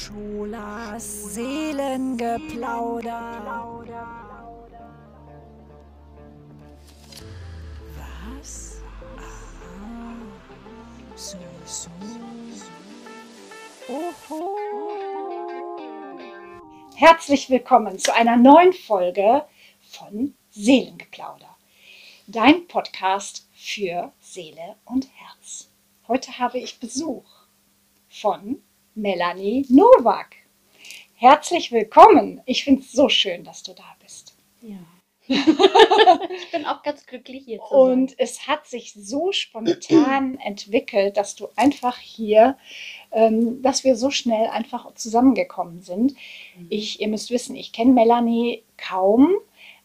Scholas Seelengeplauder. Was? Aha. So, so. Oho. Herzlich willkommen zu einer neuen Folge von Seelengeplauder, dein Podcast für Seele und Herz. Heute habe ich Besuch von Melanie Nowak. Herzlich willkommen. Ich finde es so schön, dass du da bist. Ja. ich bin auch ganz glücklich hier zu sein. Und es hat sich so spontan entwickelt, dass du einfach hier, ähm, dass wir so schnell einfach zusammengekommen sind. Mhm. Ich, ihr müsst wissen, ich kenne Melanie kaum.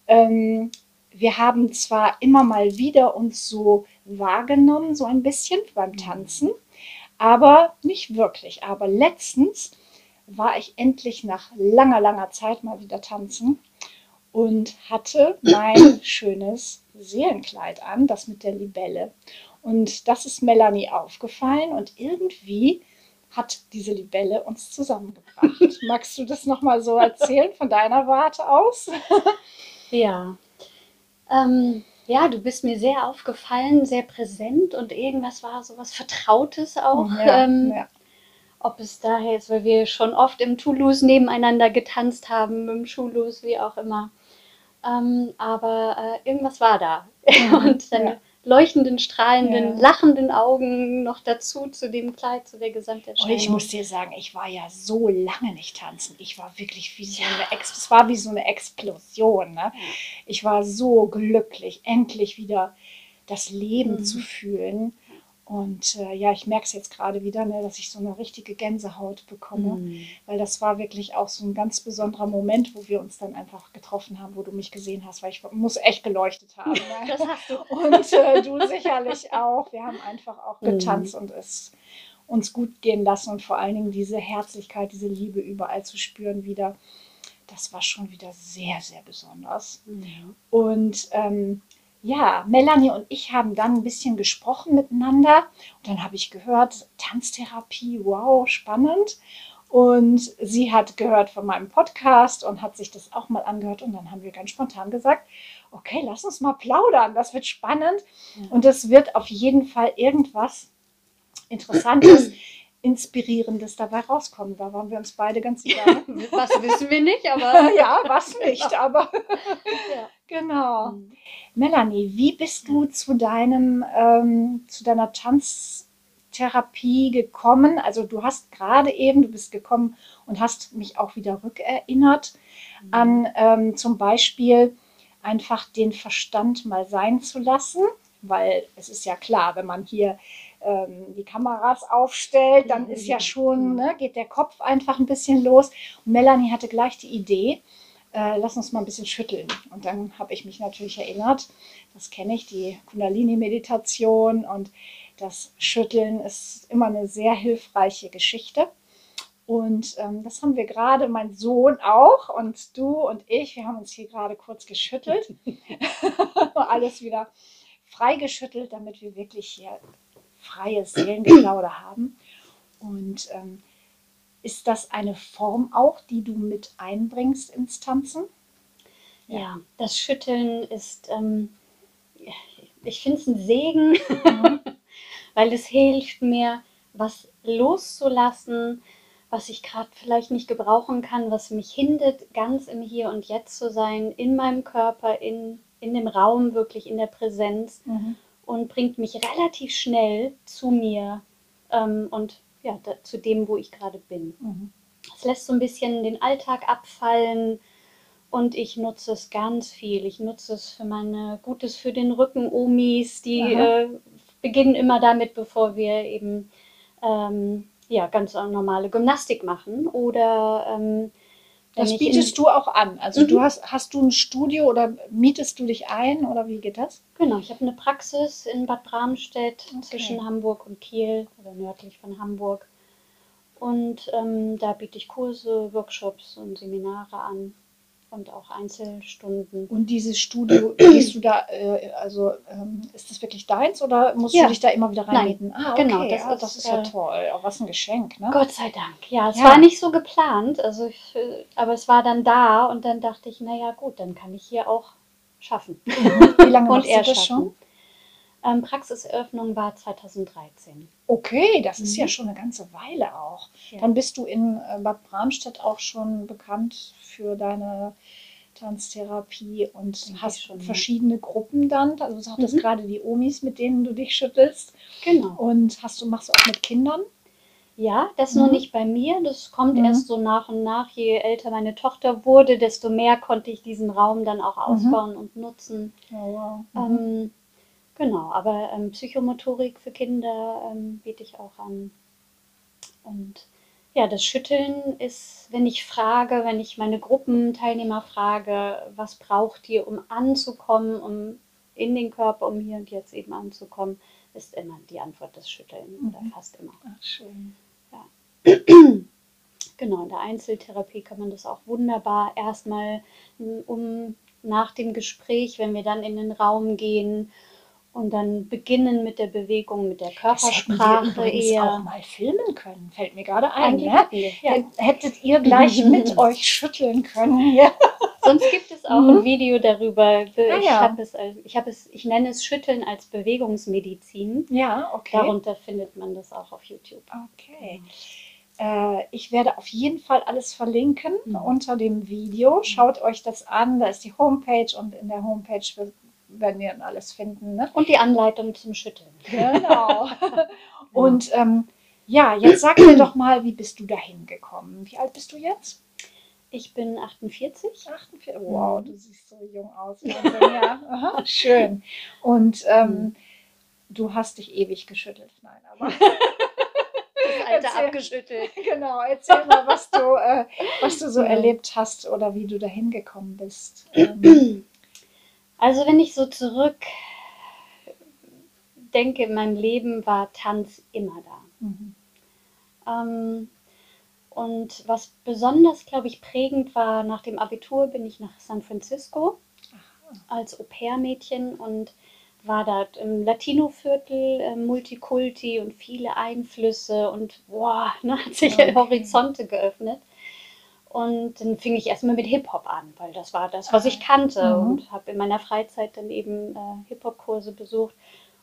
Ähm, wir haben zwar immer mal wieder uns so wahrgenommen, so ein bisschen beim Tanzen, aber nicht wirklich. Aber letztens war ich endlich nach langer, langer Zeit mal wieder tanzen und hatte mein schönes Seelenkleid an, das mit der Libelle. Und das ist Melanie aufgefallen und irgendwie hat diese Libelle uns zusammengebracht. Magst du das nochmal so erzählen von deiner Warte aus? Ja. Ähm, ja, du bist mir sehr aufgefallen, sehr präsent und irgendwas war so was Vertrautes auch. Ja, ähm, ja. Ob es daher ist, weil wir schon oft im Toulouse nebeneinander getanzt haben, im Schulus, wie auch immer. Ähm, aber äh, irgendwas war da. und deine ja. Leuchtenden, strahlenden, Ja. lachenden Augen noch dazu zu dem Kleid, zu der Und Gesamterscheinung. ich muss dir sagen, ich war ja so lange nicht tanzen. Ich war wirklich wie so eine, Ex es war wie so eine Explosion. Ne? Ich war so glücklich, endlich wieder das Leben Mhm. zu fühlen. Und äh, ja, ich merke es jetzt gerade wieder, ne, dass ich so eine richtige Gänsehaut bekomme, Mhm. weil das war wirklich auch so ein ganz besonderer Moment, wo wir uns dann einfach getroffen haben, wo du mich gesehen hast, weil ich muss echt geleuchtet haben. Ne? Du. Und äh, du sicherlich auch. Wir haben einfach auch Mhm. getanzt und es uns gut gehen lassen und vor allen Dingen diese Herzlichkeit, diese Liebe überall zu spüren wieder. Das war schon wieder sehr, sehr besonders. Mhm. Und ähm, ja, Melanie und ich haben dann ein bisschen gesprochen miteinander. Und dann habe ich gehört, Tanztherapie, wow, spannend. Und sie hat gehört von meinem Podcast und hat sich das auch mal angehört. Und dann haben wir ganz spontan gesagt, okay, lass uns mal plaudern, das wird spannend. Und es wird auf jeden Fall irgendwas Interessantes, Inspirierendes dabei rauskommen. Da waren wir uns beide ganz sicher. Was wissen wir nicht, aber ja, was nicht, aber ja. Genau. Mhm. Melanie, wie bist du zu deinem, ähm, zu deiner Tanztherapie gekommen? Also du hast gerade eben, du bist gekommen und hast mich auch wieder rückerinnert an ähm, zum Beispiel einfach den Verstand mal sein zu lassen, weil es ist ja klar, wenn man hier ähm, die Kameras aufstellt, dann ist ja schon, ne, geht der Kopf einfach ein bisschen los. Und Melanie hatte gleich die Idee, äh, lass uns mal ein bisschen schütteln. Und dann habe ich mich natürlich erinnert, das kenne ich, die Kundalini-Meditation und das Schütteln ist immer eine sehr hilfreiche Geschichte. Und ähm, das haben wir gerade, mein Sohn auch und du und ich, wir haben uns hier gerade kurz geschüttelt. Alles wieder freigeschüttelt, damit wir wirklich hier freies Seelengeplauder haben. Und ähm, ist das eine Form auch, die du mit einbringst ins Tanzen? Ja, das Schütteln ist, ähm, ich finde es ein Segen, Mhm. weil es hilft mir, was loszulassen, was ich gerade vielleicht nicht gebrauchen kann, was mich hindert, ganz im Hier und Jetzt zu sein, in meinem Körper, in, in dem Raum, wirklich in der Präsenz Mhm. und bringt mich relativ schnell zu mir ähm, und ja, da, zu dem, wo ich gerade bin. Mhm. Es lässt so ein bisschen den Alltag abfallen und ich nutze es ganz viel. Ich nutze es für meine Gutes für den Rücken Omis, die äh, beginnen immer damit, bevor wir eben ähm, ja, ganz normale Gymnastik machen oder ähm, Das bietest du auch an. Also Mhm. du hast, hast du ein Studio oder mietest du dich ein oder wie geht das? Genau, ich habe eine Praxis in Bad Bramstedt Okay. zwischen Hamburg und Kiel oder nördlich von Hamburg. Und ähm, da biete ich Kurse, Workshops und Seminare an. Und auch Einzelstunden. Und dieses Studio, gehst du da, äh, also ähm, ist das wirklich deins oder musst Ja. du dich da immer wieder reinmieten? Ah, okay. Genau, das, ja, ist, das ist ja äh, toll. Oh, was ein Geschenk, ne? Gott sei Dank. Ja, es Ja. war nicht so geplant, also ich, äh, aber es war dann da und dann dachte ich, naja gut, dann kann ich hier auch schaffen. Wie lange und machst du das schaffen. schon? Ähm, Praxiseröffnung war 2013. Okay, das ist Mhm. ja schon eine ganze Weile auch. Ja. Dann bist du in äh, Bad Bramstedt auch schon bekannt für deine Tanztherapie und Denke hast schon, ja. verschiedene Gruppen dann. Also du sagtest Mhm. gerade die Omis, mit denen du dich schüttelst. Genau. Und hast du, machst du auch mit Kindern? Ja, das Mhm. nur nicht bei mir. Das kommt Mhm. erst so nach und nach. Je älter meine Tochter wurde, desto mehr konnte ich diesen Raum dann auch ausbauen und nutzen. Oh, wow. Ähm, genau, aber ähm, Psychomotorik für Kinder ähm, biete ich auch an. Und ja, das Schütteln ist, wenn ich frage, wenn ich meine Gruppenteilnehmer frage, was braucht ihr, um anzukommen, um in den Körper, um hier und jetzt eben anzukommen, ist immer die Antwort das Schütteln oder Mhm. fast immer. Ach, schön. Genau, in der Einzeltherapie kann man das auch wunderbar erstmal um nach dem Gespräch, wenn wir dann in den Raum gehen und dann beginnen mit der Bewegung, mit der Das hätten wir Körpersprache eher. auch mal filmen können. Fällt mir gerade ein. Ne? ja. Hät- Hättet ihr gleich mit euch schütteln können. Ja. Sonst gibt es auch Mhm. ein Video darüber. Ich Ah, ja. habe es, ich habe es, ich nenne es Schütteln als Bewegungsmedizin. ja, okay. Darunter findet man das auch auf YouTube. Okay. Äh, ich werde auf jeden Fall alles verlinken Mhm. unter dem Video. Schaut euch das an. Da ist die Homepage und in der Homepage werden wir dann alles finden. Ne? Und die Anleitung zum Schütteln. Genau. und ähm, ja, jetzt sag mir doch mal, wie bist du da hingekommen? Wie alt bist du jetzt? Ich bin 48. 48. Wow, Mhm. du siehst so jung aus. Ja. Aha, schön. Und ähm, Mhm. du hast dich ewig geschüttelt. Nein, aber Das Alter Erzähl. abgeschüttelt. genau, erzähl mal, was du, äh, was du so erlebt hast oder wie du da hingekommen bist. Ähm, Also wenn ich so zurück denke, in meinem Leben war Tanz immer da. mhm. Ähm, und was besonders, glaube ich, prägend war, nach dem Abitur bin ich nach San Francisco als Au-pair-Mädchen und war dort im Latino-Viertel, äh, Multikulti und viele Einflüsse und boah, ne, hat sich Okay. Horizonte geöffnet. Und dann fing ich erstmal mit Hip-Hop an, weil das war das, was ich kannte Mhm. und habe in meiner Freizeit dann eben äh, Hip-Hop-Kurse besucht.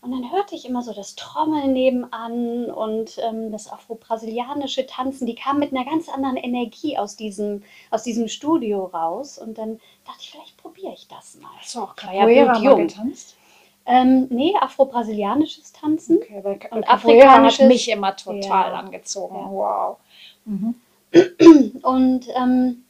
Und dann hörte ich immer so das Trommeln nebenan und ähm, das afro-brasilianische Tanzen. Die kamen mit einer ganz anderen Energie aus diesem, aus diesem Studio raus. Und dann dachte ich, vielleicht probiere ich das mal. Hast du auch war ja Capoeira mal getanzt? Ähm, nee, afro-brasilianisches Tanzen. Okay, weil Und Capoeira hat afrikanisches- mich immer total Ja. angezogen. Ja. Wow. Mhm. Und ähm,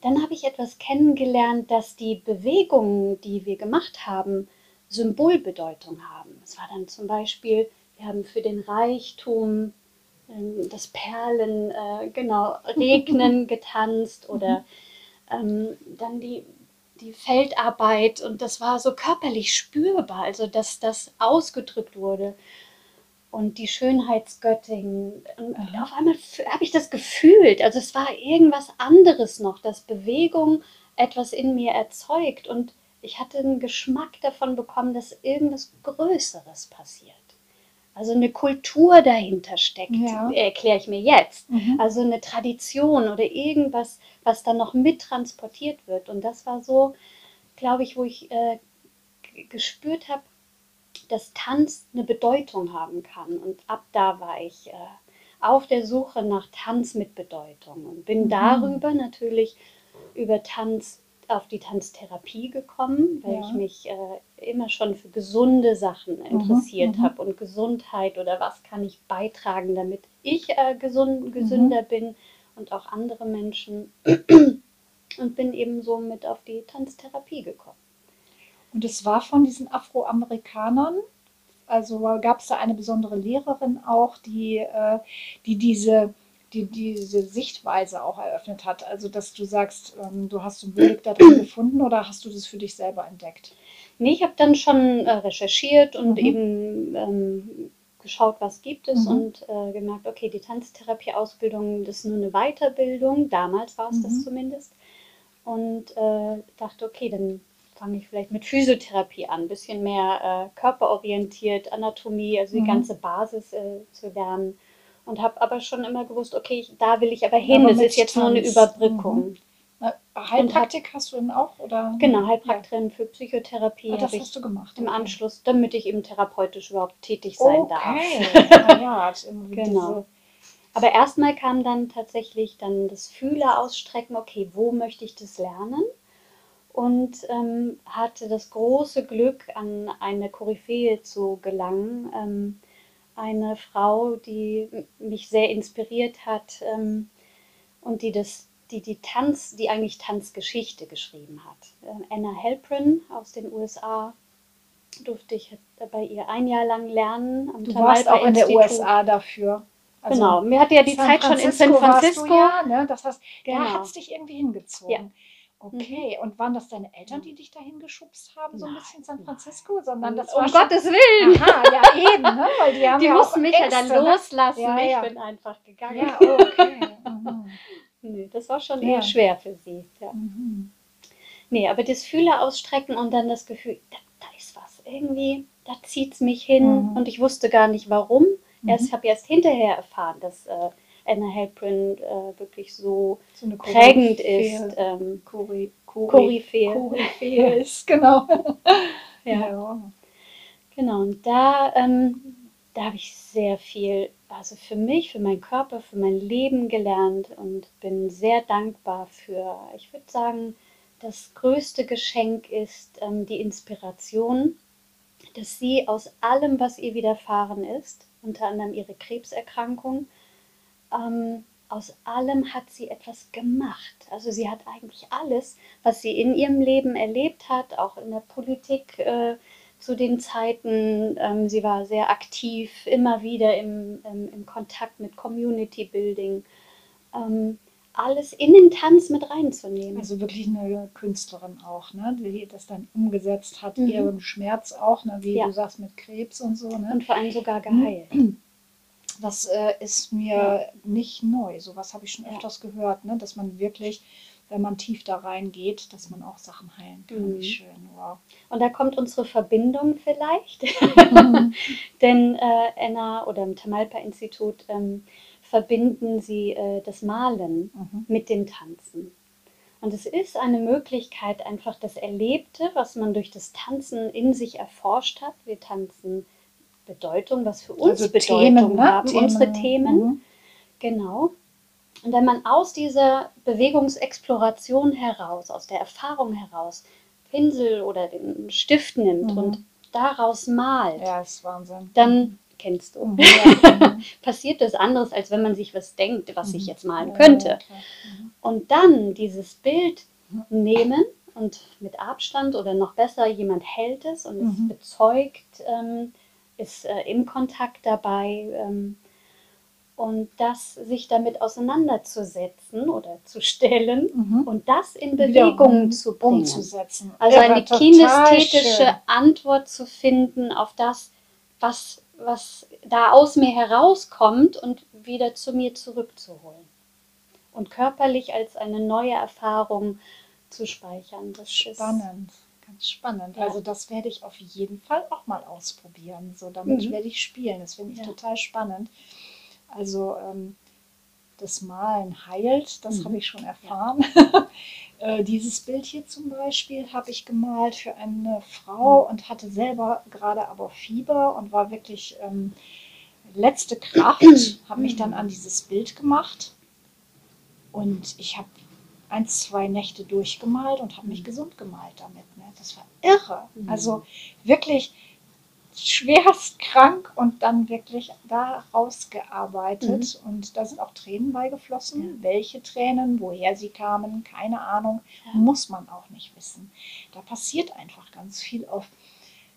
dann habe ich etwas kennengelernt, dass die Bewegungen, die wir gemacht haben, Symbolbedeutung haben. Es war dann zum Beispiel, wir haben für den Reichtum ähm, das Perlen, äh, genau, Regnen getanzt oder ähm, dann die, die Feldarbeit und das war so körperlich spürbar, also dass das ausgedrückt wurde. Und die Schönheitsgöttin. Und Aha. auf einmal habe ich das gefühlt. Also es war irgendwas anderes noch, dass Bewegung etwas in mir erzeugt. Und ich hatte einen Geschmack davon bekommen, dass irgendwas Größeres passiert. Also eine Kultur dahinter steckt, Ja. erkläre ich mir jetzt. Mhm. Also eine Tradition oder irgendwas, was dann noch mittransportiert wird. Und das war so, glaube ich, wo ich äh, gespürt habe, dass Tanz eine Bedeutung haben kann. Und ab da war ich äh, auf der Suche nach Tanz mit Bedeutung und bin Mhm. darüber natürlich über Tanz auf die Tanztherapie gekommen, weil Ja. ich mich äh, immer schon für gesunde Sachen interessiert mhm. habe und Gesundheit oder was kann ich beitragen, damit ich äh, gesund, gesünder bin und auch andere Menschen. Und bin eben so mit auf die Tanztherapie gekommen. Und es war von diesen Afroamerikanern. Also gab es da eine besondere Lehrerin auch, die, äh, die diese die diese Sichtweise auch eröffnet hat. Also dass du sagst, ähm, du hast Symbolik da drin gefunden oder hast du das für dich selber entdeckt? Nee, ich habe dann schon äh, recherchiert und Mhm. eben ähm, geschaut, was gibt es Mhm. und äh, gemerkt, okay, die Tanztherapie-Ausbildung, das ist nur eine Weiterbildung. Damals war es Mhm. das zumindest. und äh, dachte, okay, dann fange ich vielleicht mit Physiotherapie an, ein bisschen mehr äh, körperorientiert, Anatomie, also die Mhm. ganze Basis äh, zu lernen. Und habe aber schon immer gewusst, okay, ich, da will ich aber hin, Aber das ist jetzt nur eine Tanz. Überbrückung. Na, Heilpraktik hast du denn auch? Oder? Genau, Heilpraktikerin für Psychotherapie Ja. Ah, das hast du gemacht. im okay. Anschluss, damit ich eben therapeutisch überhaupt tätig sein darf. Okay, Na ja, irgendwie Genau. Aber erstmal kam dann tatsächlich dann das Fühler ausstrecken, okay, wo möchte ich das lernen? Und ähm, hatte das große Glück, an eine Koryphäe zu gelangen. Ähm, eine Frau, die mich sehr inspiriert hat ähm, und die das, die, die Tanz, die eigentlich Tanzgeschichte geschrieben hat. Ähm, Anna Halprin aus den USA durfte ich bei ihr ein Jahr lang lernen. Du warst auch in der. USA dafür. Also genau, mir hatte ja die Zeit schon in San Francisco. Du ja, ne? Das heißt, Genau. da hat es dich irgendwie hingezogen. Ja. Mhm. Okay, und waren das deine Eltern, die dich dahin geschubst haben, so ein Nein, bisschen San nein. Francisco? Sondern das um war schon- Gottes Willen! Aha, ja eben, ne? Weil die haben Die ja mussten auch mich ja dann Ängste, ne? loslassen. Ja, ja. Ich bin einfach gegangen. Ja, okay. Mhm. Nee, das war schon Ja. eher schwer für sie. Ja. Mhm. Nee, aber das Fühler ausstrecken und dann das Gefühl, da, da ist was. Irgendwie, da zieht es mich hin Mhm. und ich wusste gar nicht warum. Mhm. Erst, ich habe erst hinterher erfahren, dass äh, Anna Halprin äh, wirklich so So prägend ist. Ähm, Kory, Kory, Koryphäe. Koryphäe ist, genau. Ja. ja. Genau, und da, ähm, da habe ich sehr viel, also für mich, für meinen Körper, für mein Leben gelernt und bin sehr dankbar für, ich würde sagen, das größte Geschenk ist ähm, die Inspiration, dass sie aus allem, was ihr widerfahren ist, unter anderem ihre Krebserkrankung, ähm, aus allem hat sie etwas gemacht. Also sie hat eigentlich alles, was sie in ihrem Leben erlebt hat, auch in der Politik äh, zu den Zeiten. Ähm, sie war sehr aktiv, immer wieder im, im, im Kontakt mit Community Building. Ähm, alles in den Tanz mit reinzunehmen. Also wirklich eine Künstlerin auch, ne? die das dann umgesetzt hat, Mhm. ihren Schmerz auch, ne? wie Ja. du sagst, mit Krebs und so. Ne? und vor allem sogar geheilt. Das äh, ist mir Ja. nicht neu. Sowas habe ich schon öfters gehört, ne? dass man wirklich, wenn man tief da reingeht, dass man auch Sachen heilen kann. Mhm. Wie schön, wow. Und da kommt unsere Verbindung vielleicht. Denn äh, Anna oder im Tamalpa-Institut ähm, verbinden sie äh, das Malen Mhm. mit dem Tanzen. Und es ist eine Möglichkeit, einfach das Erlebte, was man durch das Tanzen in sich erforscht hat. Wir tanzen Bedeutung, was für uns Also Bedeutung Themen, ne? haben, unsere Themen. Mhm. Genau. Und wenn man aus dieser Bewegungsexploration heraus, aus der Erfahrung heraus, Pinsel oder den Stift nimmt Mhm. und daraus malt, Ja, dann kennst du. Mhm. Ja. Mhm. Passiert das anderes, als wenn man sich was denkt, was ich Mhm. jetzt malen Ja, könnte. Mhm. Und dann dieses Bild nehmen und mit Abstand oder noch besser, jemand hält es und es Mhm. bezeugt, ähm, ist äh, im Kontakt dabei. Ähm, und das sich damit auseinanderzusetzen oder zu stellen Mhm. und das in Bewegung um- zu bringen. umzusetzen. Also Ja, eine kinästhetische schön. Antwort zu finden auf das, was, was da aus mir herauskommt und wieder zu mir zurückzuholen. Und körperlich als eine neue Erfahrung zu speichern. Das Spannend, ganz spannend. Ja. Also das werde ich auf jeden Fall auch mal ausprobieren. So, damit Mhm. werde ich spielen. Das finde ich Ja. total spannend. Also ähm, das Malen heilt, das Mhm. habe ich schon erfahren. äh, dieses Bild hier zum Beispiel habe ich gemalt für eine Frau Mhm. und hatte selber gerade aber Fieber und war wirklich ähm, letzte Kraft, habe mich dann an dieses Bild gemacht und ich habe ein, zwei Nächte durchgemalt und habe mich Mhm. gesund gemalt damit. Ne? Das war irre. Mhm. Also wirklich schwerst krank und dann wirklich da rausgearbeitet. Und da sind auch Tränen beigeflossen. Mhm. Ja. Welche Tränen, woher sie kamen, keine Ahnung, Ja. muss man auch nicht wissen. Da passiert einfach ganz viel auf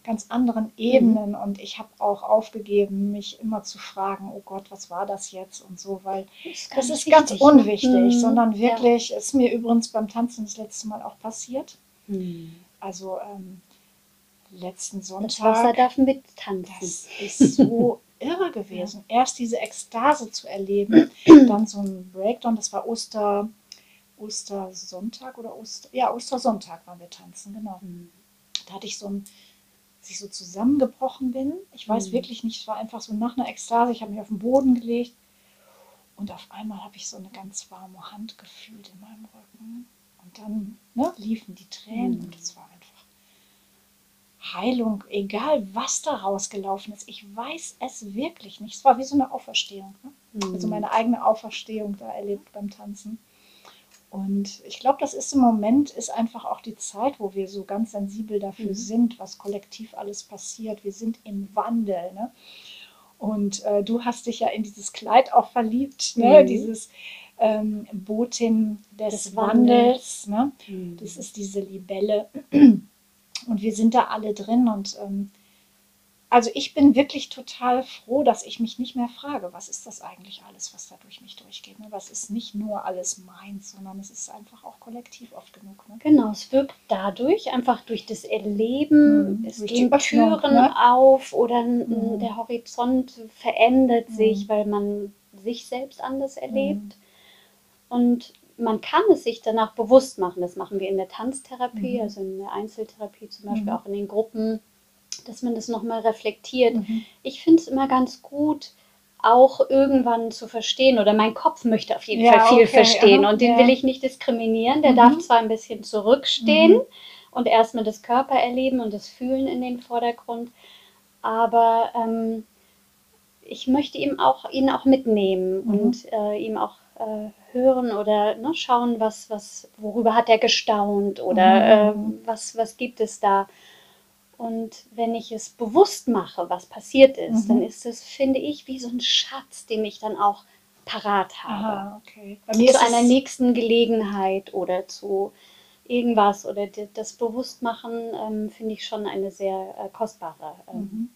ganz anderen Ebenen und ich habe auch aufgegeben, mich immer zu fragen, oh Gott, was war das jetzt und so, weil das ist ganz wichtig. unwichtig, Mhm. sondern Ja. wirklich, ist mir übrigens beim Tanzen das letzte Mal auch passiert. Mhm. Also ähm, letzten Das Wasser Sonntag, darf mittanzen. das ist so irre gewesen. Erst diese Ekstase zu erleben, dann so ein Breakdown, das war Oster, Ostersonntag oder Oster, ja, Ostersonntag waren wir tanzen, genau. Mhm. Da hatte ich so ein, dass ich so zusammengebrochen bin. Ich weiß Mhm. wirklich nicht, es war einfach so nach einer Ekstase. Ich habe mich auf den Boden gelegt und auf einmal habe ich so eine ganz warme Hand gefühlt in meinem Rücken. Und dann ne, liefen die Tränen Mhm. und es war einfach Heilung, egal was da rausgelaufen ist. Ich weiß es wirklich nicht. Es war wie so eine Auferstehung. Ne? Mhm. Also meine eigene Auferstehung da erlebt beim Tanzen. Und ich glaube, das ist im Moment, ist einfach auch die Zeit, wo wir so ganz sensibel dafür Mhm. sind, was kollektiv alles passiert. Wir sind im Wandel. Ne? Und äh, du hast dich ja in dieses Kleid auch verliebt, ne? Mhm. dieses ähm, Botin des, Des Wandels. Ne? Mhm. Das ist diese Libelle. Und wir sind da alle drin. Und ähm, also ich bin wirklich total froh, dass ich mich nicht mehr frage, was ist das eigentlich alles, was da durch mich durchgeht. Ne? Was ist nicht nur alles meins, sondern es ist einfach auch kollektiv oft genug. Ne? Genau, es wirkt dadurch, einfach durch das Erleben, Mhm, es durch die gehen Türen ne? auf oder Mhm. der Horizont verändert Mhm. sich, weil man sich selbst anders erlebt. Mhm. Und man kann es sich danach bewusst machen. Das machen wir in der Tanztherapie, Mhm. also in der Einzeltherapie zum Beispiel, Mhm. auch in den Gruppen, dass man das nochmal reflektiert. Mhm. Ich finde es immer ganz gut, auch irgendwann zu verstehen, oder mein Kopf möchte auf jeden Ja, Fall viel okay, verstehen aha, und den ja. will ich nicht diskriminieren. Der Mhm. darf zwar ein bisschen zurückstehen Mhm. und erstmal das Körper erleben und das Fühlen in den Vordergrund, aber ähm, ich möchte ihm auch, ihn auch mitnehmen Mhm. und äh, ihm auch äh, hören oder ne, schauen, was, was, worüber hat er gestaunt oder Mhm. ähm, was, was gibt es da. Und wenn ich es bewusst mache, was passiert ist, Mhm. dann ist es, finde ich, wie so ein Schatz, den ich dann auch parat habe. Aha, okay. Bei mir Zu einer nächsten Gelegenheit oder zu irgendwas oder das Bewusstmachen ähm, finde ich schon eine sehr äh, kostbare ähm, Mhm.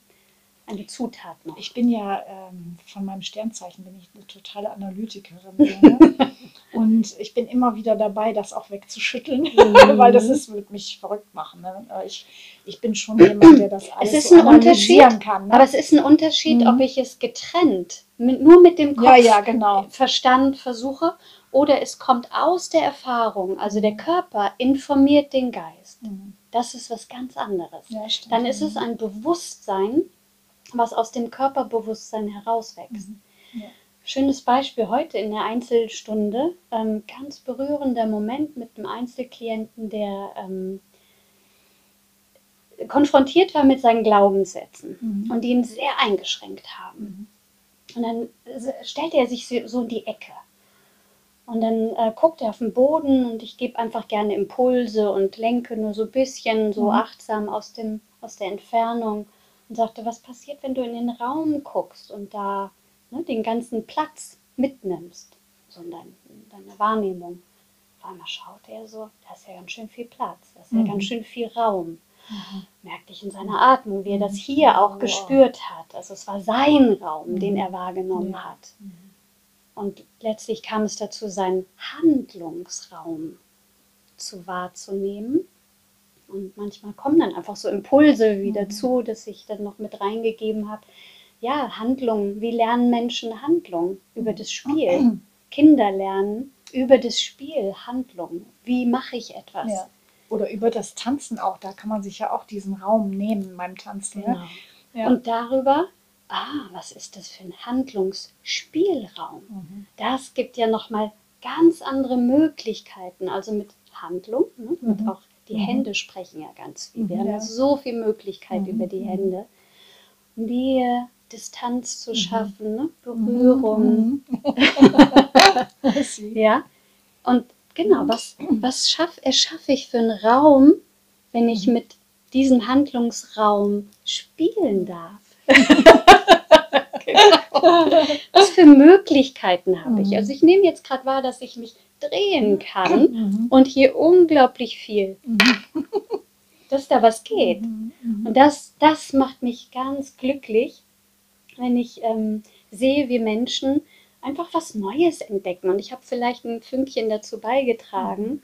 eine Zutat noch. Ich bin ja ähm, von meinem Sternzeichen bin ich eine totale Analytikerin. Und ich bin immer wieder dabei, das auch wegzuschütteln, Mhm. weil das ist, wird mich verrückt machen. Ne? Äh, Ich, ich bin schon jemand, der das alles ist so ein Unterschied, kann. Ne? Aber es ist ein Unterschied, Mhm. ob ich es getrennt, mit, nur mit dem Kopf, ja, ja, genau. Verstand versuche oder es kommt aus der Erfahrung. Also der Körper informiert den Geist. Mhm. Das ist was ganz anderes. Ja. Dann ist es ein Bewusstsein, was aus dem Körperbewusstsein herauswächst. Mhm. Ja. Schönes Beispiel heute in der Einzelstunde. Ähm, ganz berührender Moment mit einem Einzelklienten, der ähm, konfrontiert war mit seinen Glaubenssätzen Mhm. und die ihn sehr eingeschränkt haben. Mhm. Und dann äh, stellt er sich so so in die Ecke. Und dann äh, guckt er auf den Boden und ich gebe einfach gerne Impulse und lenke nur so ein bisschen so Mhm. achtsam aus, dem, aus der Entfernung und sagte, was passiert, wenn du in den Raum guckst und da ne, den ganzen Platz mitnimmst, so in, dein, in deiner Wahrnehmung. Auf einmal schaut er so, da ist ja ganz schön viel Platz, da ist ja Mhm. ganz schön viel Raum. Mhm. Merkte ich in seiner Atmung, wie er das hier auch Wow. gespürt hat. Also es war sein Raum, Mhm. den er wahrgenommen Ja. hat. Mhm. Und letztlich kam es dazu, seinen Handlungsraum zu wahrzunehmen. Und manchmal kommen dann einfach so Impulse wieder Mhm. zu, dass ich dann noch mit reingegeben habe. Ja, Handlung. Wie lernen Menschen Handlung? Über das Spiel. Kinder lernen über das Spiel Handlung. Wie mache ich etwas? Ja. Oder über das Tanzen auch, da kann man sich ja auch diesen Raum nehmen beim Tanzen. Genau. Ne? Ja. Und darüber, ah, was ist das für ein Handlungsspielraum? Mhm. Das gibt ja nochmal ganz andere Möglichkeiten. Also mit Handlung, ne? und Mhm. auch die Mhm. Hände sprechen ja ganz viel. Wir Mhm, haben ja so viel Möglichkeit Mhm, über die mhm. Hände. Nähe, Distanz zu Mhm. schaffen, ne? Berührung. Mhm. Ja. Und genau, Mhm. was, was schaff, erschaffe ich für einen Raum, wenn ich Mhm. mit diesem Handlungsraum spielen darf? Was für Möglichkeiten habe ich? Mhm. Also ich nehme jetzt gerade wahr, dass ich mich drehen kann Mhm. und hier unglaublich viel, Mhm. dass da was geht. Mhm. Mhm. Und das, das macht mich ganz glücklich, wenn ich ähm, sehe, wie Menschen einfach was Neues entdecken. Und ich habe vielleicht ein Fünkchen dazu beigetragen.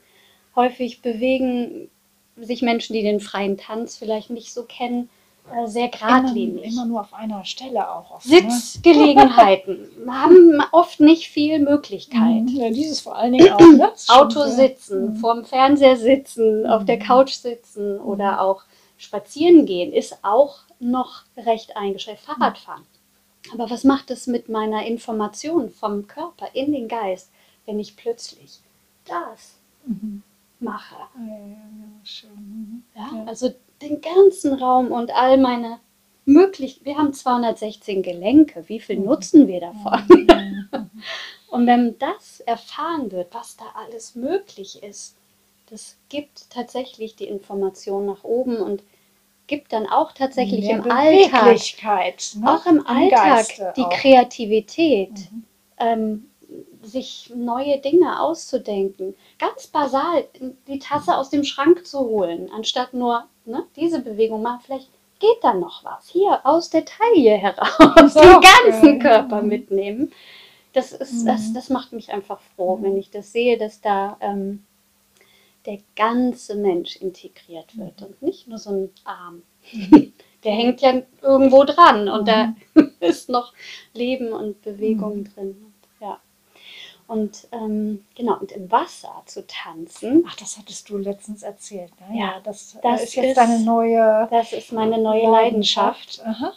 Häufig bewegen sich Menschen, die den freien Tanz vielleicht nicht so kennen, äh, sehr Immer, geradlinig. immer nur auf einer Stelle auch. Oft, ne? Sitzgelegenheiten haben oft nicht viel Möglichkeit. Mhm. Ja, dieses vor allen Dingen auch. Ne? Auto sitzen, Mhm. vorm Fernseher sitzen, auf der Mhm. Couch sitzen oder auch spazieren gehen ist auch noch recht eingeschränkt. Fahrradfahren. Aber was macht es mit meiner Information vom Körper in den Geist, wenn ich plötzlich das Mhm. mache? Ja, ja, ja, schön. Mhm. Ja, Ja. Also den ganzen Raum und all meine möglich. Wir haben 216 Gelenke. Wie viel Mhm. nutzen wir davon? Mhm. Und wenn das erfahren wird, was da alles möglich ist, das gibt tatsächlich die Information nach oben und gibt dann auch tatsächlich Mehr im Alltag, ne? auch im Alltag Geiste die auch. Kreativität, Mhm. ähm, sich neue Dinge auszudenken. Ganz basal, die Tasse aus dem Schrank zu holen, anstatt nur ne, diese Bewegung machen. Vielleicht geht da noch was. Hier aus der Taille heraus, den ganzen. Körper mitnehmen. Das, ist, das, Mhm. das macht mich einfach froh, wenn ich das sehe, dass da ähm, der ganze Mensch integriert wird und nicht nur so ein Arm. Der hängt ja irgendwo dran und da ist noch Leben und Bewegung drin. Ja. Und ähm, genau, und im Wasser zu tanzen, Ach, das hattest du letztens erzählt. Ne? Ja, das, das ist jetzt ist- deine neue das ist meine neue Leidenschaft. Aha.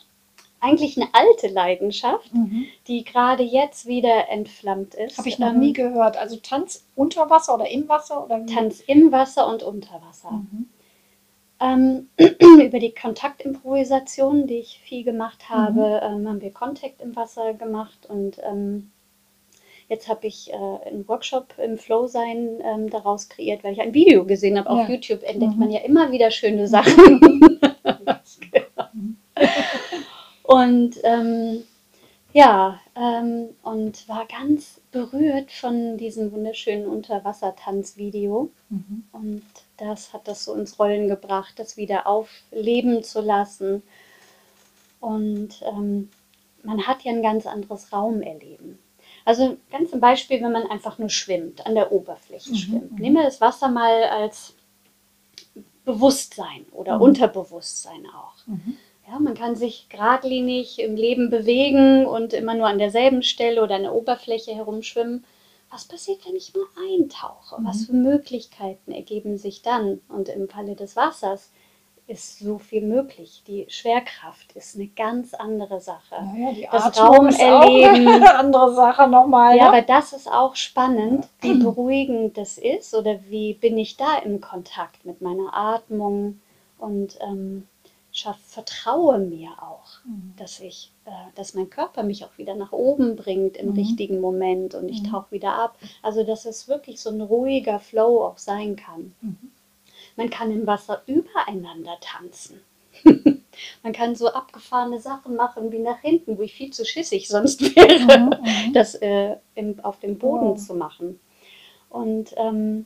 Eigentlich eine alte Leidenschaft, Mhm. die gerade jetzt wieder entflammt ist. Habe ich noch Ähm, nie gehört. Also Tanz unter Wasser oder im Wasser oder wie? Tanz im Wasser und unter Wasser. Mhm. Ähm, über die Kontaktimprovisation, die ich viel gemacht habe, ähm, haben wir Kontakt im Wasser gemacht und ähm, jetzt habe ich äh, einen Workshop im Flow sein ähm, daraus kreiert, weil ich ein Video gesehen habe. Auf Ja. YouTube entdeckt Mhm. man ja immer wieder schöne Sachen. und ähm, ja, ähm, und war ganz berührt von diesem wunderschönen Unterwassertanzvideo. Mhm. Und das hat das so ins Rollen gebracht, das wieder aufleben zu lassen. Und ähm, man hat ja ein ganz anderes Raumerleben. Also ganz zum Beispiel, wenn man einfach nur schwimmt, an der Oberfläche Mhm, schwimmt. mhm. Nehmen wir das Wasser mal als Bewusstsein oder Mhm. Unterbewusstsein auch. Mhm. Ja, man kann sich geradlinig im Leben bewegen und immer nur an derselben Stelle oder an der Oberfläche herumschwimmen. Was passiert, wenn ich mal eintauche? Was für Möglichkeiten ergeben sich dann? Und im Falle des Wassers ist so viel möglich. Die Schwerkraft ist eine ganz andere Sache. Naja, Das auch Raumerleben. eine andere Sache nochmal. Ja, ne? aber das ist auch spannend, wie beruhigend das ist oder wie bin ich da im Kontakt mit meiner Atmung und ähm, schaff, vertraue mir auch, Mhm. dass ich, äh, dass mein Körper mich auch wieder nach oben bringt im Mhm. richtigen Moment und ich Mhm. tauche wieder ab. Also dass es wirklich so ein ruhiger Flow auch sein kann. Mhm. Man kann im Wasser übereinander tanzen. Man kann so abgefahrene Sachen machen wie nach hinten, wo ich viel zu schissig sonst wäre Mhm, das äh, im, auf dem Boden Wow. zu machen. Und ähm,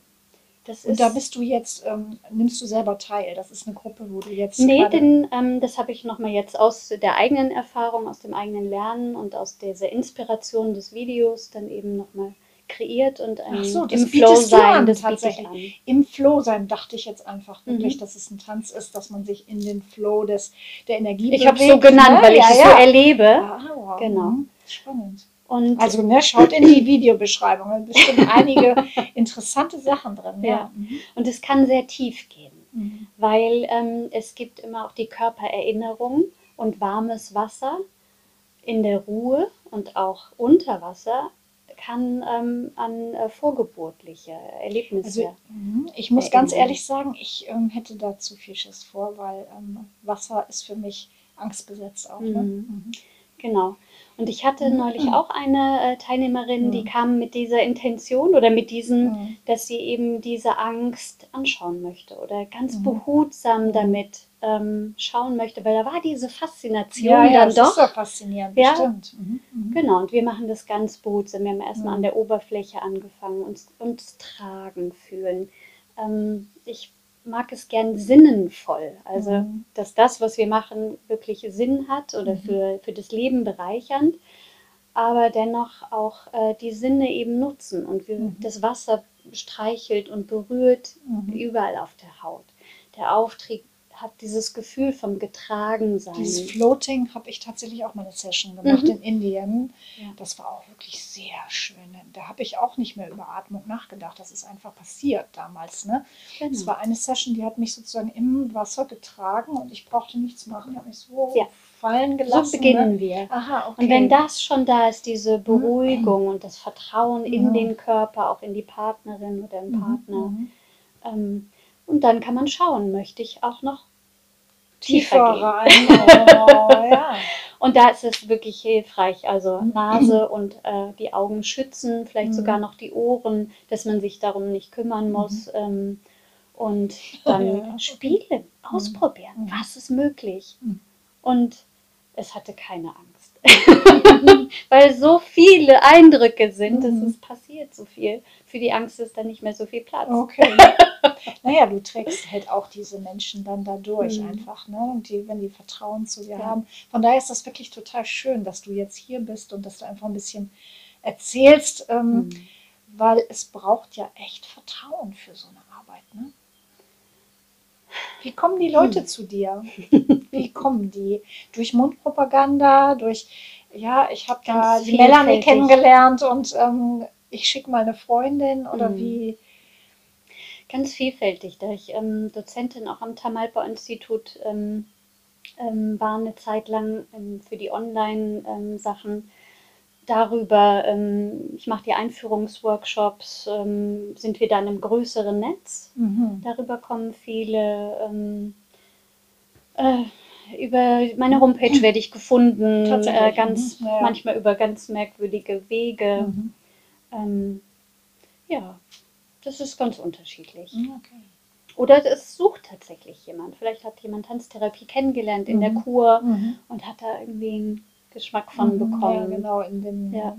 Und da bist du jetzt, ähm, nimmst du selber teil. Das ist eine Gruppe, wo du jetzt. nee, denn ähm, das habe ich nochmal jetzt aus der eigenen Erfahrung, aus dem eigenen Lernen und aus dieser Inspiration des Videos dann eben nochmal kreiert und ein, Ach so, das im Flow sein, an, das ich tatsächlich. an. Im Flow sein dachte ich jetzt einfach wirklich, Mhm. dass es ein Tanz ist, dass man sich in den Flow des, der Energie Ich habe es bewegt, so genannt, weil ich ja, es ja. so erlebe. Ah, wow. Genau. Mhm. Spannend. Und Also, ne, schaut in die Videobeschreibung. Da sind bestimmt einige interessante Sachen drin. Ja. Ja. und es kann sehr tief gehen. Mhm. weil ähm, es gibt immer auch die Körpererinnerung und warmes Wasser in der Ruhe und auch unter Wasser kann ähm, an äh, vorgeburtliche Erlebnisse. Also, mhm. ich muss Erinnern. ganz ehrlich sagen, ich ähm, hätte da zu viel Schiss vor, weil ähm, Wasser ist für mich angstbesetzt auch. Ne? Mhm. Mhm. Genau. Und ich hatte neulich auch eine äh, Teilnehmerin, die Mhm. kam mit dieser Intention oder mit diesem, Mhm. dass sie eben diese Angst anschauen möchte oder ganz Mhm. behutsam damit ähm, schauen möchte, weil da war diese Faszination Ja, ja, dann das doch. ist doch faszinierend, Ja. bestimmt. Mhm. Mhm. Genau, und wir machen das ganz behutsam. Wir haben erstmal Mhm. an der Oberfläche angefangen, uns, uns tragen, fühlen. Ähm, ich mag es gern sinnenvoll, also Mhm. dass das, was wir machen, wirklich Sinn hat oder Mhm. für, für das Leben bereichernd, aber dennoch auch äh, die Sinne eben nutzen und wir, Mhm. das Wasser streichelt und berührt Mhm. überall auf der Haut. Der Auftrieb hat dieses Gefühl vom Getragensein. Dieses Floating habe ich tatsächlich auch mal eine Session gemacht Mhm. in Indien. Ja. Das war auch wirklich sehr schön. Da habe ich auch nicht mehr über Atmung nachgedacht. Das ist einfach passiert damals. Ne? Genau. Es war eine Session, die hat mich sozusagen im Wasser getragen und ich brauchte nichts machen. Ich habe mich so Ja. fallen gelassen. so beginnen Ne? wir. Aha, okay. Und wenn das schon da ist, diese Beruhigung und das Vertrauen in Mhm. den Körper, auch in die Partnerin oder den Mhm, Partner. mhm. Ähm, und dann kann man schauen, möchte ich auch noch tiefer tiefer gehen. rein. Oh, ja. Und da ist es wirklich hilfreich, also Mhm. Nase und äh, die Augen schützen, vielleicht Mhm. sogar noch die Ohren, dass man sich darum nicht kümmern muss. Ähm, und dann Ja, spielen, ausprobieren, Mhm. was ist möglich. Mhm. Und es hatte keine Angst, weil so viele Eindrücke sind, Mhm. es ist passiert so viel. Für die Angst ist dann nicht mehr so viel Platz. Okay. naja, du trägst halt auch diese Menschen dann dadurch Mhm. einfach, ne? Und die, wenn die Vertrauen zu dir Ja. haben. Von daher ist das wirklich total schön, dass du jetzt hier bist und dass du einfach ein bisschen erzählst, ähm, Mhm. weil es braucht ja echt Vertrauen für so eine Arbeit, ne? Wie kommen die Leute Hm. zu dir? Wie kommen die? Durch Mundpropaganda, durch, ja, ich habe da die Melanie kennengelernt und ähm, ich schicke mal eine Freundin oder Mhm. wie? Ganz vielfältig, da ich ähm, Dozentin auch am Tamalpa-Institut ähm, ähm, war eine Zeit lang ähm, für die Online-Sachen. Darüber, ähm, ich mache die Einführungsworkshops, ähm, sind wir dann im größeren Netz. Mhm. Darüber kommen viele. Ähm, äh, über meine Homepage werde ich gefunden, äh, ganz, mhm, ja. manchmal über ganz merkwürdige Wege. Mhm. Ähm, ja, das ist ganz unterschiedlich. Mhm, Okay. Oder es sucht tatsächlich jemand. Vielleicht hat jemand Tanztherapie kennengelernt in der Mhm. Kur Mhm. und hat da irgendwie einen Geschmack von Mhm, bekommen. Ja, genau, in dem. Ja.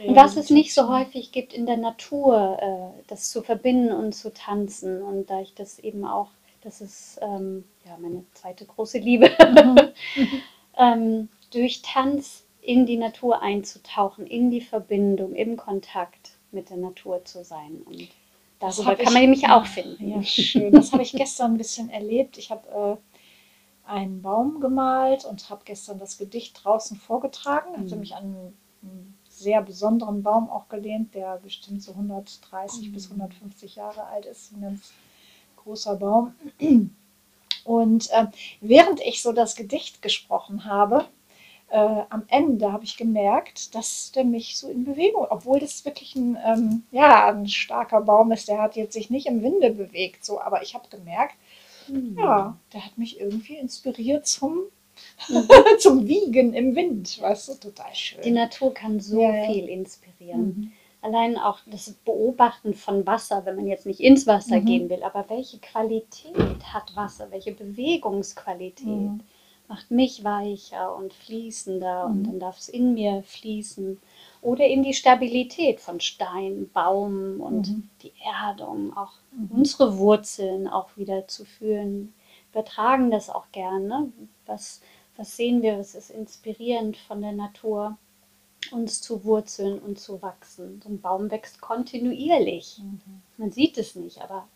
äh, Und was es nicht so häufig gibt in der Natur, äh, das zu verbinden und zu tanzen. Und da ich das eben auch, das ist ähm, ja meine zweite große Liebe, Mhm. ähm, durch Tanz in die Natur einzutauchen, in die Verbindung, im Kontakt mit der Natur zu sein. Und Das darüber kann ich- man nämlich auch finden. Ja, schön. Das habe ich gestern ein bisschen erlebt. Ich habe äh, einen Baum gemalt und habe gestern das Gedicht draußen vorgetragen. Hatte Mhm. mich an einen sehr besonderen Baum auch gelehnt, der bestimmt so 130 bis Mhm. 150 Jahre alt ist. Ein ganz großer Baum. Und äh, während ich so das Gedicht gesprochen habe, äh, am Ende habe ich gemerkt, dass der mich so in Bewegung, obwohl das wirklich ein, ähm, ja, ein starker Baum ist, der hat jetzt sich nicht im Winde bewegt, so, aber ich habe gemerkt, Mhm. ja, der hat mich irgendwie inspiriert zum, Mhm. zum Wiegen im Wind, weißt du, total schön. Die Natur kann so Ja, viel inspirieren. Mhm. Allein auch das Beobachten von Wasser, wenn man jetzt nicht ins Wasser Mhm. gehen will, aber welche Qualität hat Wasser, welche Bewegungsqualität Mhm. Macht mich weicher und fließender und Mhm. dann darf es in mir fließen. Oder in die Stabilität von Stein, Baum und Mhm. die Erdung, auch Mhm. unsere Wurzeln auch wieder zu fühlen. Wir tragen das auch gerne. Was, was sehen wir, was ist inspirierend von der Natur, uns zu wurzeln und zu wachsen. So ein Baum wächst kontinuierlich. Mhm. Man sieht es nicht, aber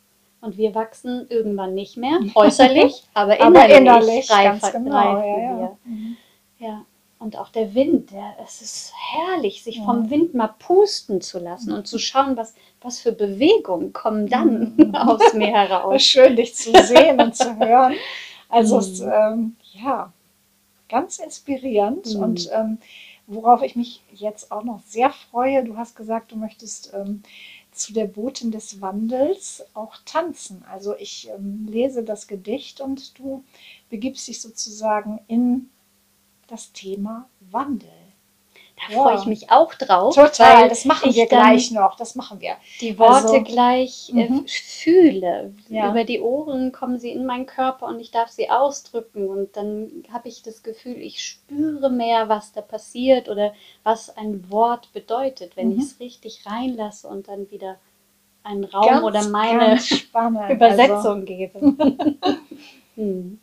und wir wachsen irgendwann nicht mehr, äußerlich, aber Aber innerlich, innerlich, reifen, ganz genau, reifen ja, wir. Mhm. Ja. Und auch der Wind, der, es ist herrlich, sich Ja. vom Wind mal pusten zu lassen und zu schauen, was, was für Bewegungen kommen dann Mhm. aus mir Es heraus. schön, dich zu sehen und zu hören. Also, es, Mhm. ähm, ja, ganz inspirierend. Mhm. Und ähm, worauf ich mich jetzt auch noch sehr freue, du hast gesagt, du möchtest ähm, zu der Botin des Wandels auch tanzen. Also ich ähm, lese das Gedicht und du begibst dich sozusagen in das Thema Wandel. Da Ja. freue ich mich auch drauf. Total, das machen wir gleich noch. Das machen wir. Die Worte Also, gleich äh, mhm. fühle. Ja. Über die Ohren kommen sie in meinen Körper und ich darf sie ausdrücken. Und dann habe ich das Gefühl, ich spüre mehr, was da passiert oder was ein Wort bedeutet, wenn Mhm. ich es richtig reinlasse und dann wieder einen Raum Ganz, oder meine spannend. Also, Übersetzung gebe. hm.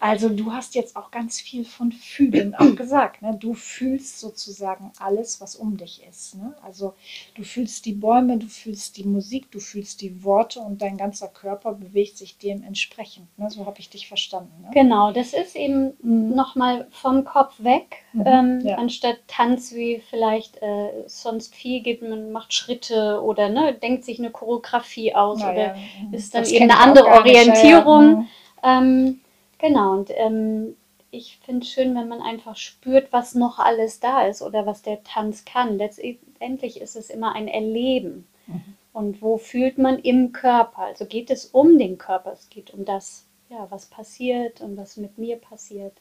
Also du hast jetzt auch ganz viel von Fühlen auch gesagt. Ne? Du fühlst sozusagen alles, was um dich ist. Ne? Also du fühlst die Bäume, du fühlst die Musik, du fühlst die Worte und dein ganzer Körper bewegt sich dementsprechend. Ne? So habe ich dich verstanden. Ne? Genau, das ist eben Mhm. nochmal vom Kopf weg, Mhm, ähm, ja. anstatt Tanz wie vielleicht äh, sonst viel gibt, man macht Schritte oder ne, denkt sich eine Choreografie aus Ja, oder ja, mhm. ist dann Das eben eine andere Orientierung. mhm. Ähm, genau, und ähm, ich finde es schön, wenn man einfach spürt, was noch alles da ist oder was der Tanz kann. Letztendlich ist es immer ein Erleben. Mhm. Und wo fühlt man im Körper? Also geht es um den Körper, es geht um das, ja, was passiert und was mit mir passiert.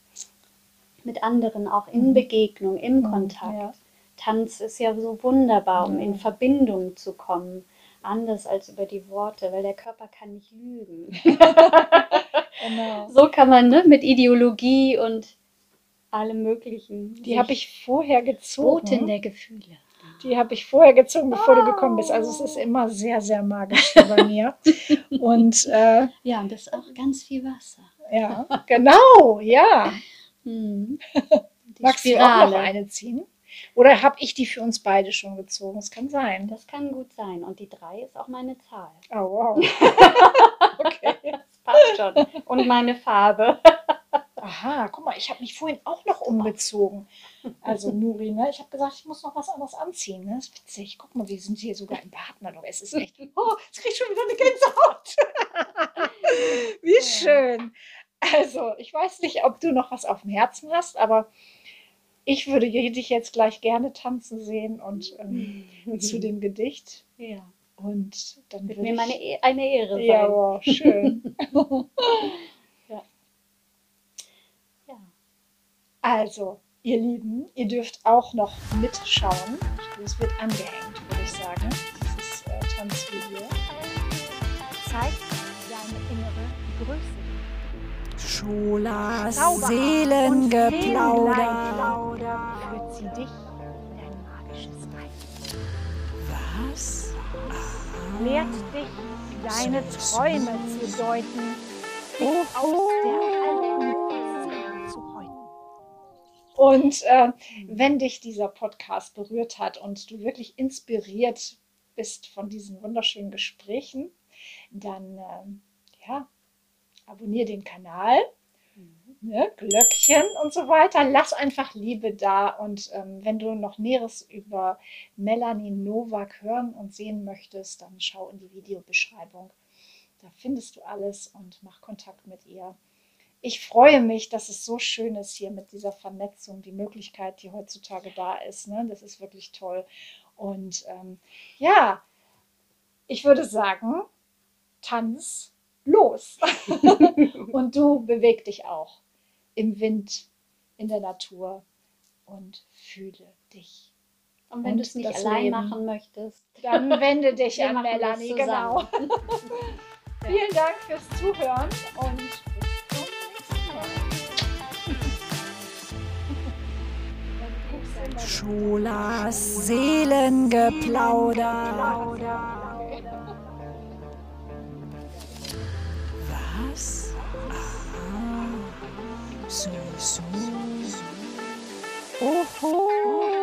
Mit anderen, auch in Mhm. Begegnung, im Mhm, Kontakt. ja. Tanz ist ja so wunderbar, um in Verbindung zu kommen. Anders als über die Worte, weil der Körper kann nicht lügen. Genau. So kann man ne, mit Ideologie und allem Möglichen. Die habe ich vorher gezogen. Boten der Gefühle. Die habe ich vorher gezogen, bevor du gekommen bist. Also es ist immer sehr, sehr magisch bei mir. Und äh, Ja, und das ist auch ganz viel Wasser. ja, genau, ja. Hm. Die Magst du auch noch eine ziehen? Oder habe ich die für uns beide schon gezogen? Es kann sein. Das kann gut sein. Und die drei ist auch meine Zahl. Oh, wow. Okay. Das passt schon. Und meine Farbe. Aha, guck mal, ich habe mich vorhin auch noch umgezogen. Also Nuri, ne? Ich habe gesagt, ich muss noch was anderes anziehen. Ne? Das ist witzig. Guck mal, wir sind hier sogar im Badmann. Es ist echt. Oh, jetzt krieg ich schon wieder eine Gänsehaut. Wie schön. Also, ich weiß nicht, ob du noch was auf dem Herzen hast, aber ich würde dich jetzt gleich gerne tanzen sehen und ähm, zu dem Gedicht. Ja. Und dann Wird würde mir ich, meine e eine Ehre sein. Ja, wow, schön. Ja. Also, ihr Lieben, ihr dürft auch noch mitschauen. Es wird angehängt, würde ich sagen, dieses äh, Tanzvideo. Zeig deine innere Größe. Scholas Seelengeplauder. Führt sie dich in dein magisches Reich. Was? Lehrt dich, deine Träume zu deuten. Oh, Aus der alten Seele zu häuten. Und äh, wenn dich dieser Podcast berührt hat und du wirklich inspiriert bist von diesen wunderschönen Gesprächen, dann ähm, ja, abonniere den Kanal, ne, Glöckchen und so weiter. Lass einfach Liebe da. Und ähm, wenn du noch Näheres über Melanie Nowak hören und sehen möchtest, dann schau in die Videobeschreibung. Da findest du alles und mach Kontakt mit ihr. Ich freue mich, dass es so schön ist hier mit dieser Vernetzung, die Möglichkeit, die heutzutage da ist. Ne? Das ist wirklich toll. Und ähm, ja, ich würde sagen, tanz los. und du beweg dich auch im Wind, in der Natur und fühle dich. Und wenn du es nicht allein Leben. machen möchtest, Dann wende dich an Melanie, genau. Vielen Dank fürs Zuhören und bis zum nächsten Mal. Scholas Seelengeplauder. おほ